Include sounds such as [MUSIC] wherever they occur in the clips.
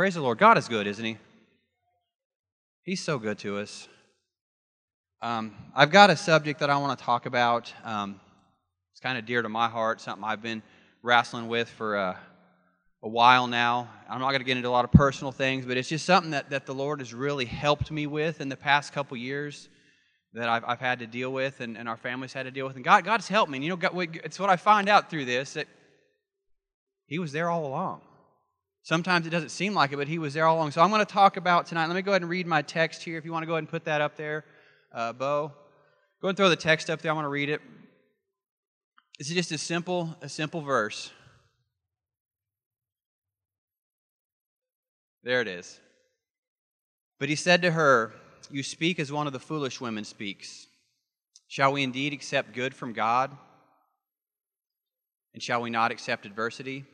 Praise the Lord. God is good, isn't He? He's so good to us. Um, I've got a subject that I want to talk about. Um, it's kind of dear to my heart, something I've been wrestling with for a, a while now. I'm not going to get into a lot of personal things, but it's just something that, that the Lord has really helped me with in the past couple years that I've, I've had to deal with and, and our families had to deal with. And God, God's helped me. And you know, God, it's what I find out through this that He was there all along. Sometimes it doesn't seem like it, but He was there all along. So I'm going to talk about tonight. Let me go ahead and read my text here. If you want to go ahead and put that up there, uh, Bo. Go and throw the text up there. I want to read it. It's just a simple, a simple verse. There it is. But he said to her, You speak as one of the foolish women speaks. Shall we indeed accept good from God? And shall we not accept adversity?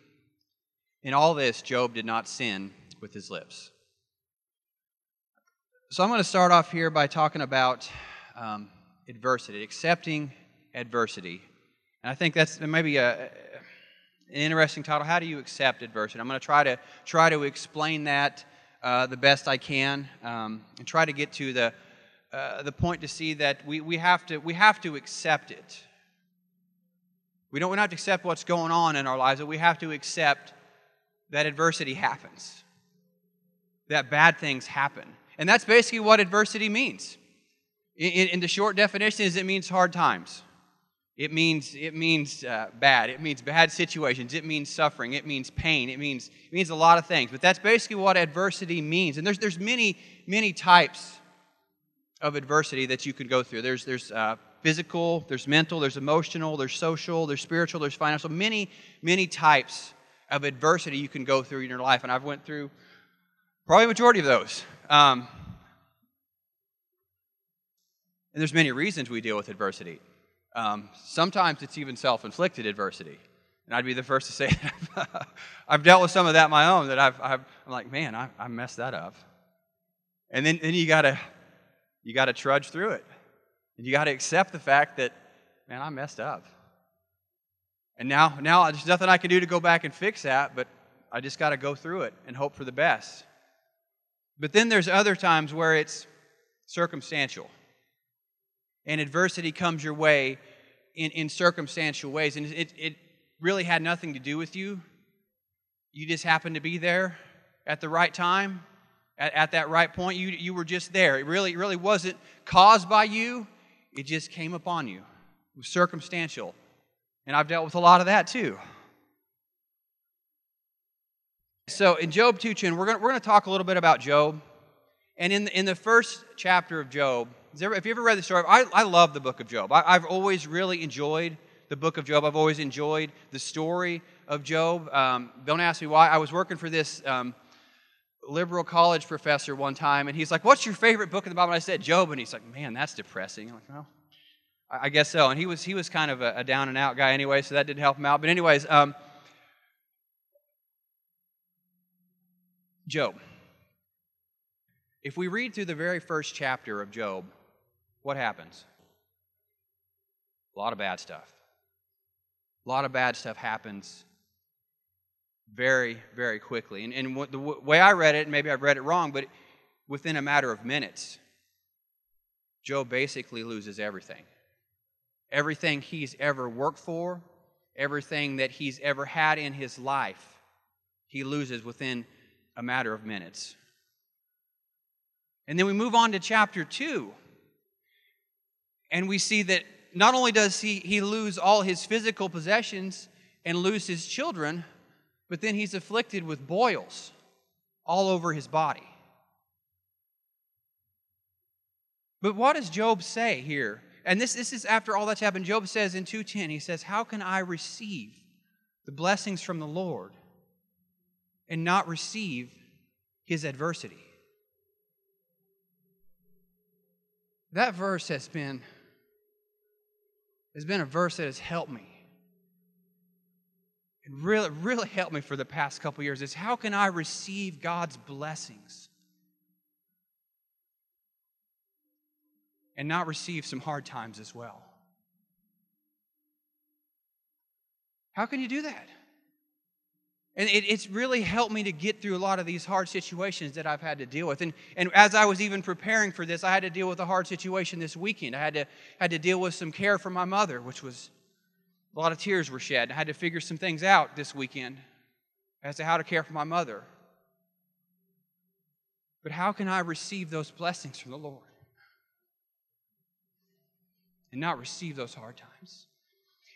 In all this, Job did not sin with his lips. So I'm going to start off here by talking about um, adversity, accepting adversity. And I think that's maybe a, an interesting title. How do you accept adversity? I'm going to try to try to explain that uh, the best I can, um, and try to get to the uh, the point to see that we, we have to we have to accept it. We don't, we don't have to accept what's going on in our lives, but we have to accept that adversity happens, that bad things happen. And that's basically what adversity means. In, in the short definition is it means hard times. It means, it means uh, bad. It means bad situations. It means suffering. It means pain. It means, it means a lot of things. But that's basically what adversity means. And there's, there's many, many types of adversity that you could go through. There's, there's uh, physical, there's mental, there's emotional, there's social, there's spiritual, there's financial. Many, many types of adversity you can go through in your life, and I've went through probably a majority of those. Um, and there's many reasons we deal with adversity. Um, sometimes it's even self-inflicted adversity, and I'd be the first to say [LAUGHS] I've dealt with some of that my own. That I've, i am like, man, I, I messed that up. And then, then you gotta you gotta trudge through it, and you gotta accept the fact that, man, I messed up. And now, now there's nothing I can do to go back and fix that, but I just got to go through it and hope for the best. But then there's other times where it's circumstantial. And adversity comes your way in, in circumstantial ways. And it, it really had nothing to do with you. You just happened to be there at the right time, at, at that right point. You, you were just there. It really, it really wasn't caused by you, it just came upon you. It was circumstantial. And I've dealt with a lot of that too. So in Job 2 we're going we're to talk a little bit about Job. And in the, in the first chapter of Job, if you ever read the story, I, I love the book of Job. I, I've always really enjoyed the book of Job. I've always enjoyed the story of Job. Um, don't ask me why. I was working for this um, liberal college professor one time, and he's like, What's your favorite book in the Bible? And I said, Job. And he's like, Man, that's depressing. I'm like, Well, I guess so. And he was he was kind of a, a down and out guy anyway, so that didn't help him out. But anyways, um, Job. If we read through the very first chapter of Job, what happens? A lot of bad stuff. A lot of bad stuff happens very, very quickly. And, and the way I read it, maybe I've read it wrong, but within a matter of minutes, Job basically loses everything everything he's ever worked for, everything that he's ever had in his life, he loses within a matter of minutes. And then we move on to chapter 2. And we see that not only does he, he lose all his physical possessions and lose his children, but then he's afflicted with boils all over his body. But what does Job say here and this, this is after all that's happened. Job says in 2.10, he says, How can I receive the blessings from the Lord and not receive his adversity? That verse has been, has been a verse that has helped me. It really, really helped me for the past couple years. Is how can I receive God's blessings? And not receive some hard times as well? How can you do that? And it, it's really helped me to get through a lot of these hard situations that I've had to deal with. And, and as I was even preparing for this, I had to deal with a hard situation this weekend. I had to, had to deal with some care for my mother, which was a lot of tears were shed. I had to figure some things out this weekend as to how to care for my mother. But how can I receive those blessings from the Lord and not receive those hard times?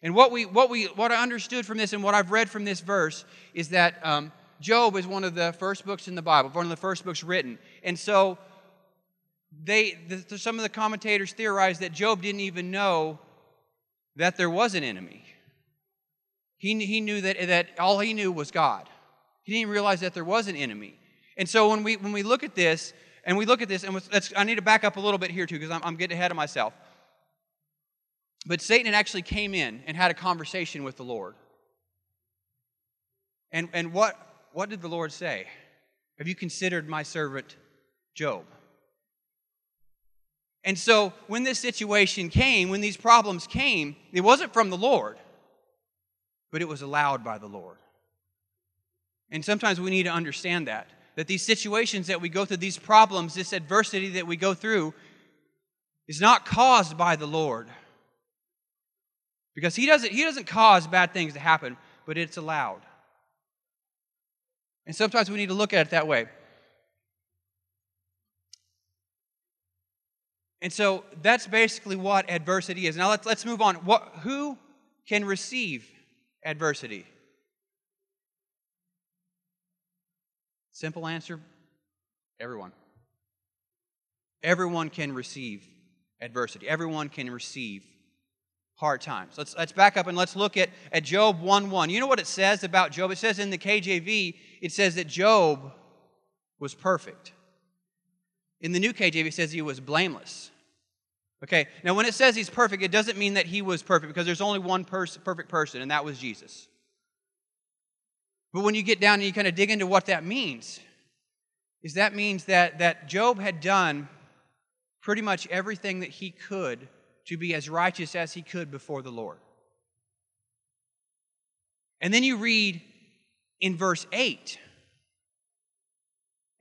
And what we what we what I understood from this and what I've read from this verse is that um, Job is one of the first books in the Bible, one of the first books written, and so they the, some of the commentators theorize that Job didn't even know that there was an enemy. He, he knew that, that all he knew was God. He didn't realize that there was an enemy. And so when we, when we look at this, and we look at this, and I need to back up a little bit here too, because I'm, I'm getting ahead of myself. But Satan actually came in and had a conversation with the Lord. And, and what, what did the Lord say? Have you considered my servant Job? And so when this situation came, when these problems came, it wasn't from the Lord, but it was allowed by the Lord. And sometimes we need to understand that. That these situations that we go through, these problems, this adversity that we go through, is not caused by the Lord, because he doesn't, he doesn't cause bad things to happen, but it's allowed. And sometimes we need to look at it that way. And so that's basically what adversity is. Now let's, let's move on. What, who can receive adversity? Simple answer everyone. Everyone can receive adversity, everyone can receive hard times. Let's, let's back up and let's look at, at Job 1 1. You know what it says about Job? It says in the KJV, it says that Job was perfect. In the New KJV, it says he was blameless. Okay, now when it says he's perfect, it doesn't mean that he was perfect because there's only one pers- perfect person, and that was Jesus. But when you get down and you kind of dig into what that means, is that means that, that Job had done pretty much everything that he could to be as righteous as he could before the Lord. And then you read in verse 8.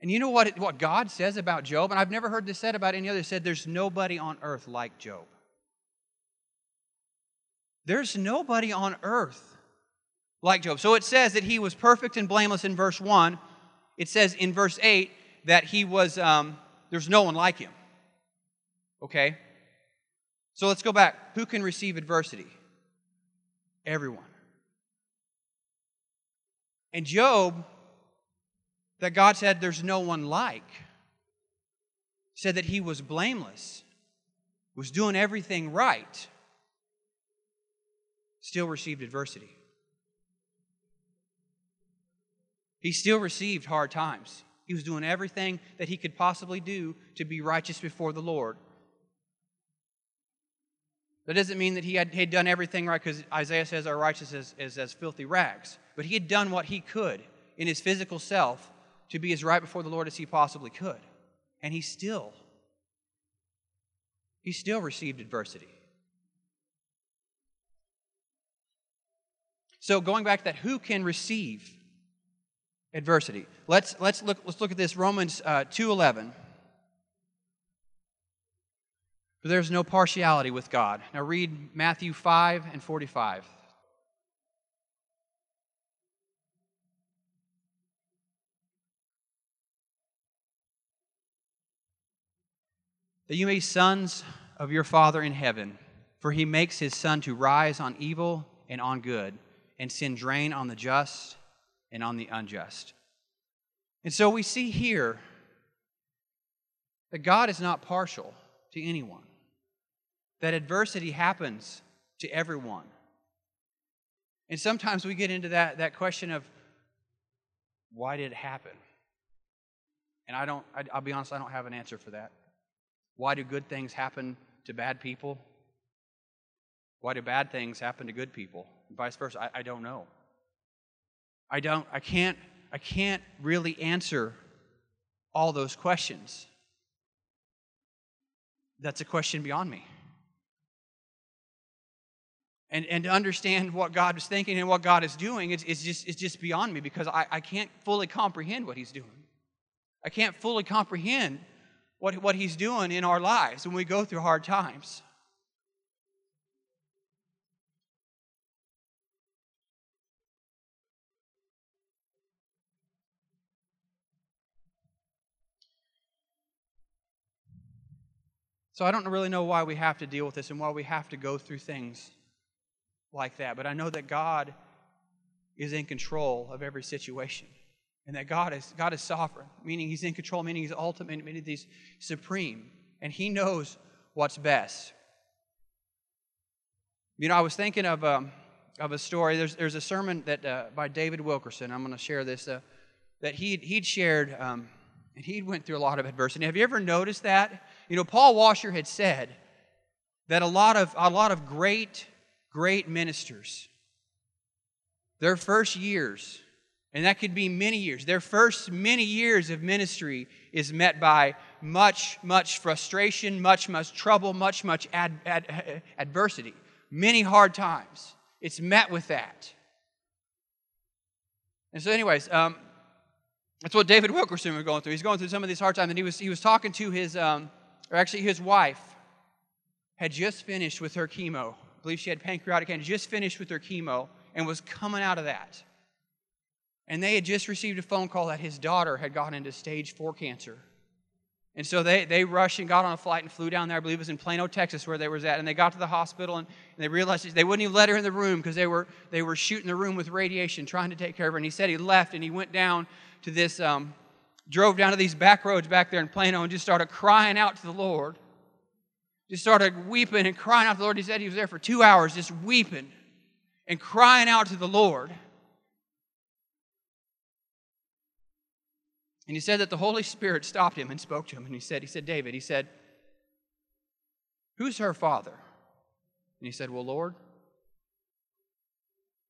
And you know what, what God says about Job? And I've never heard this said about any other. It said, There's nobody on earth like Job. There's nobody on earth like Job. So it says that he was perfect and blameless in verse 1. It says in verse 8 that he was, um, there's no one like him. Okay? So let's go back. Who can receive adversity? Everyone. And Job, that God said there's no one like, said that he was blameless, was doing everything right, still received adversity. He still received hard times. He was doing everything that he could possibly do to be righteous before the Lord. That doesn't mean that he had, had done everything right because Isaiah says our righteousness is, is as filthy rags. But he had done what he could in his physical self to be as right before the Lord as he possibly could. And he still, he still received adversity. So going back to that, who can receive adversity. Let's, let's, look, let's look at this Romans uh, 2.11. For there's no partiality with God. Now read Matthew 5 and 45. That you may be sons of your Father in heaven, for he makes his sun to rise on evil and on good, and send rain on the just and on the unjust. And so we see here that God is not partial to anyone, that adversity happens to everyone. And sometimes we get into that, that question of why did it happen? And I don't, I, will be honest, I don't have an answer for that. Why do good things happen to bad people? Why do bad things happen to good people? And vice versa. I, I don't know. I don't, I can't, I can't really answer all those questions. That's a question beyond me. And, and to understand what God is thinking and what God is doing is, is just, it's just beyond me because I, I can't fully comprehend what He's doing. I can't fully comprehend what, what He's doing in our lives when we go through hard times. So I don't really know why we have to deal with this and why we have to go through things like that. But I know that God is in control of every situation. And that God is, God is sovereign, meaning He's in control, meaning He's ultimate, meaning He's supreme. And He knows what's best. You know, I was thinking of, um, of a story. There's, there's a sermon that uh, by David Wilkerson. I'm going to share this. Uh, that he'd, he'd shared, um, and he went through a lot of adversity. Have you ever noticed that? You know, Paul Washer had said that a lot of, a lot of great great ministers, their first years, and that could be many years, their first many years of ministry is met by much, much frustration, much, much trouble, much, much ad, ad, adversity, many hard times. It's met with that. And so, anyways, um, that's what David Wilkerson was going through. He's going through some of these hard times, and he was, he was talking to his, um, or actually his wife, had just finished with her chemo I believe she had pancreatic cancer, just finished with her chemo and was coming out of that. And they had just received a phone call that his daughter had gotten into stage four cancer. And so they, they rushed and got on a flight and flew down there. I believe it was in Plano, Texas, where they was at. And they got to the hospital and, and they realized they wouldn't even let her in the room because they were, they were shooting the room with radiation, trying to take care of her. And he said he left and he went down to this, um, drove down to these back roads back there in Plano and just started crying out to the Lord just started weeping and crying out to the Lord. He said he was there for two hours just weeping and crying out to the Lord. And he said that the Holy Spirit stopped him and spoke to him. And he said, he said, David, he said, Who's her father? And he said, Well, Lord,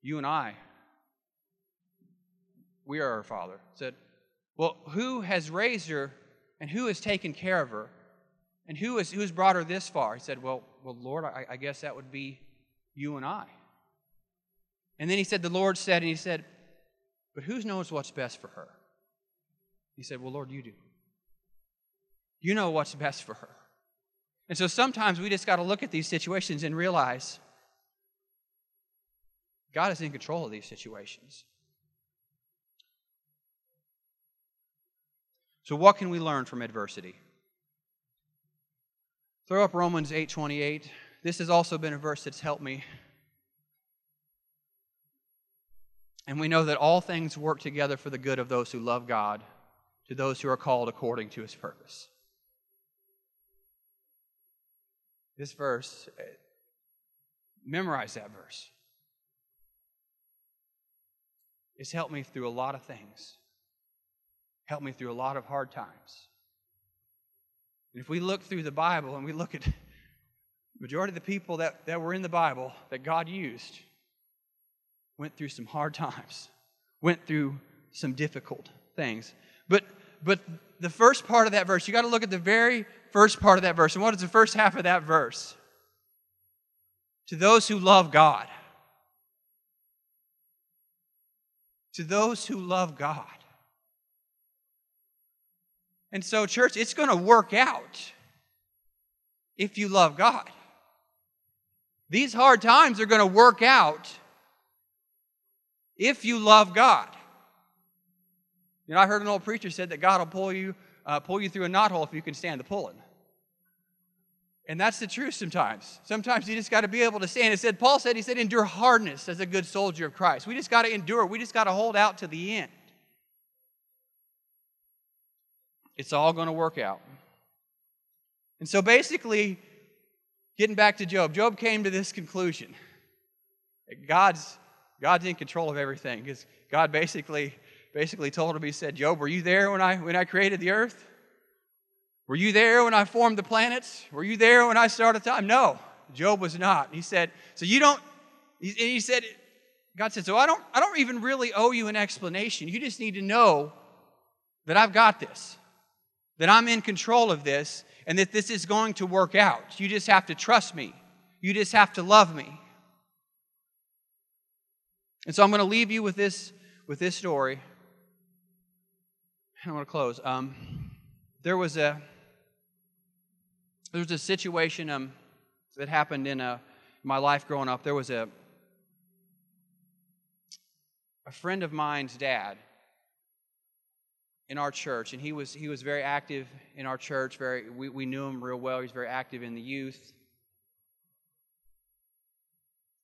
you and I, we are her father. He said, Well, who has raised her and who has taken care of her? And who has, who has brought her this far? He said, Well, well Lord, I, I guess that would be you and I. And then he said, The Lord said, and he said, But who knows what's best for her? He said, Well, Lord, you do. You know what's best for her. And so sometimes we just got to look at these situations and realize God is in control of these situations. So, what can we learn from adversity? Throw up Romans 8:28. This has also been a verse that's helped me. And we know that all things work together for the good of those who love God, to those who are called according to his purpose. This verse, eh, memorize that verse. It's helped me through a lot of things, helped me through a lot of hard times. If we look through the Bible and we look at the majority of the people that, that were in the Bible that God used, went through some hard times, went through some difficult things. But but the first part of that verse, you got to look at the very first part of that verse. And what is the first half of that verse? To those who love God. To those who love God. And so, church, it's going to work out if you love God. These hard times are going to work out if you love God. You know, I heard an old preacher said that God will pull you, uh, pull you through a knothole if you can stand the pulling. And that's the truth sometimes. Sometimes you just got to be able to stand. It said, Paul said, he said, endure hardness as a good soldier of Christ. We just got to endure. We just got to hold out to the end. It's all going to work out. And so basically, getting back to Job, Job came to this conclusion. God's, God's in control of everything. Because God basically, basically told him, He said, Job, were you there when I, when I created the earth? Were you there when I formed the planets? Were you there when I started time? No, Job was not. He said, So you don't, he, he said, God said, So I don't, I don't even really owe you an explanation. You just need to know that I've got this that I'm in control of this and that this is going to work out. You just have to trust me. You just have to love me. And so I'm going to leave you with this, with this story. I want to close. Um, there was a there was a situation um, that happened in uh, my life growing up. There was a a friend of mine's dad in our church, and he was he was very active in our church. Very we, we knew him real well. He was very active in the youth.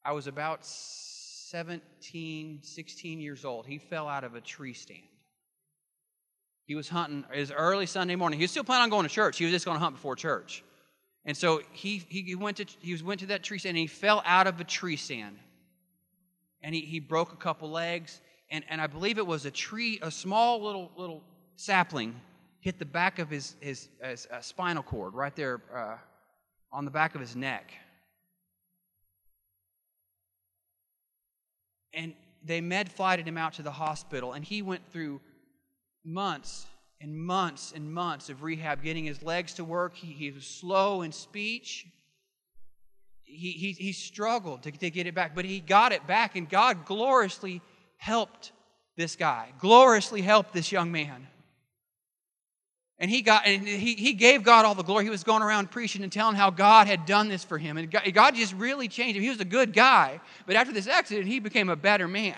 I was about 17, 16 years old. He fell out of a tree stand. He was hunting his early Sunday morning. He was still planning on going to church. He was just going to hunt before church. And so he, he went to he went to that tree stand and he fell out of a tree stand. And he, he broke a couple legs. And, and I believe it was a tree, a small little little sapling hit the back of his, his, his uh, spinal cord right there uh, on the back of his neck. And they med flighted him out to the hospital, and he went through months and months and months of rehab, getting his legs to work. He, he was slow in speech. He, he, he struggled to, to get it back, but he got it back, and God gloriously helped this guy, gloriously helped this young man. And he got and he, he gave God all the glory. He was going around preaching and telling how God had done this for him. And God, just really changed him. He was a good guy, but after this accident, he became a better man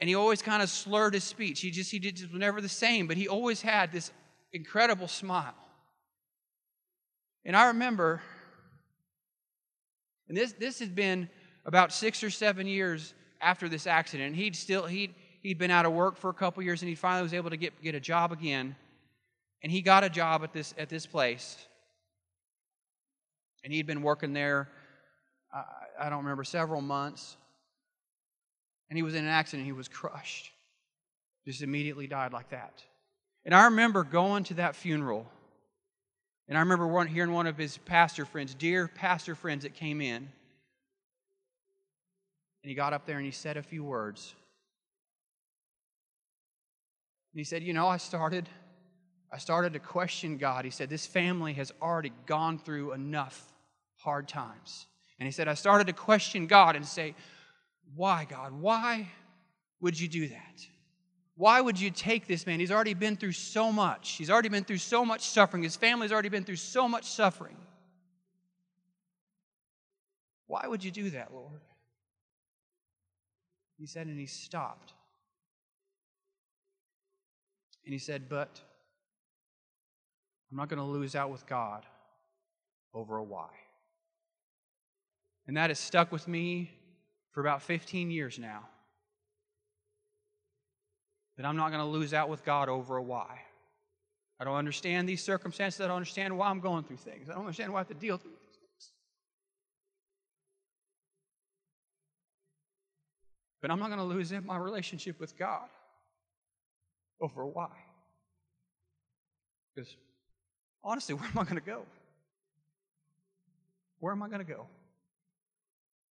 and he always kind of slurred his speech. He just he did just was never the same, but he always had this incredible smile. And I remember, and this this had been about six or seven years after this accident. He'd still he'd he'd been out of work for a couple years, and he finally was able to get get a job again. And he got a job at this at this place, and he'd been working there. I, I don't remember several months and he was in an accident. He was crushed. Just immediately died like that. And I remember going to that funeral. And I remember one, hearing one of his pastor friends, dear pastor friends that came in. And he got up there and he said a few words. He said, You know, I started, I started to question God. He said, This family has already gone through enough hard times. And he said, I started to question God and say, why, God? Why would you do that? Why would you take this man? He's already been through so much. He's already been through so much suffering. His family's already been through so much suffering. Why would you do that, Lord? He said, and he stopped. And he said, But I'm not going to lose out with God over a why. And that has stuck with me for about 15 years now. That I'm not going to lose out with God over a why. I don't understand these circumstances. I don't understand why I'm going through things. I don't understand why I have to deal with these things. But I'm not going to lose my relationship with God over why. Because honestly, [LAUGHS] where am I going to go? Where am I going to go?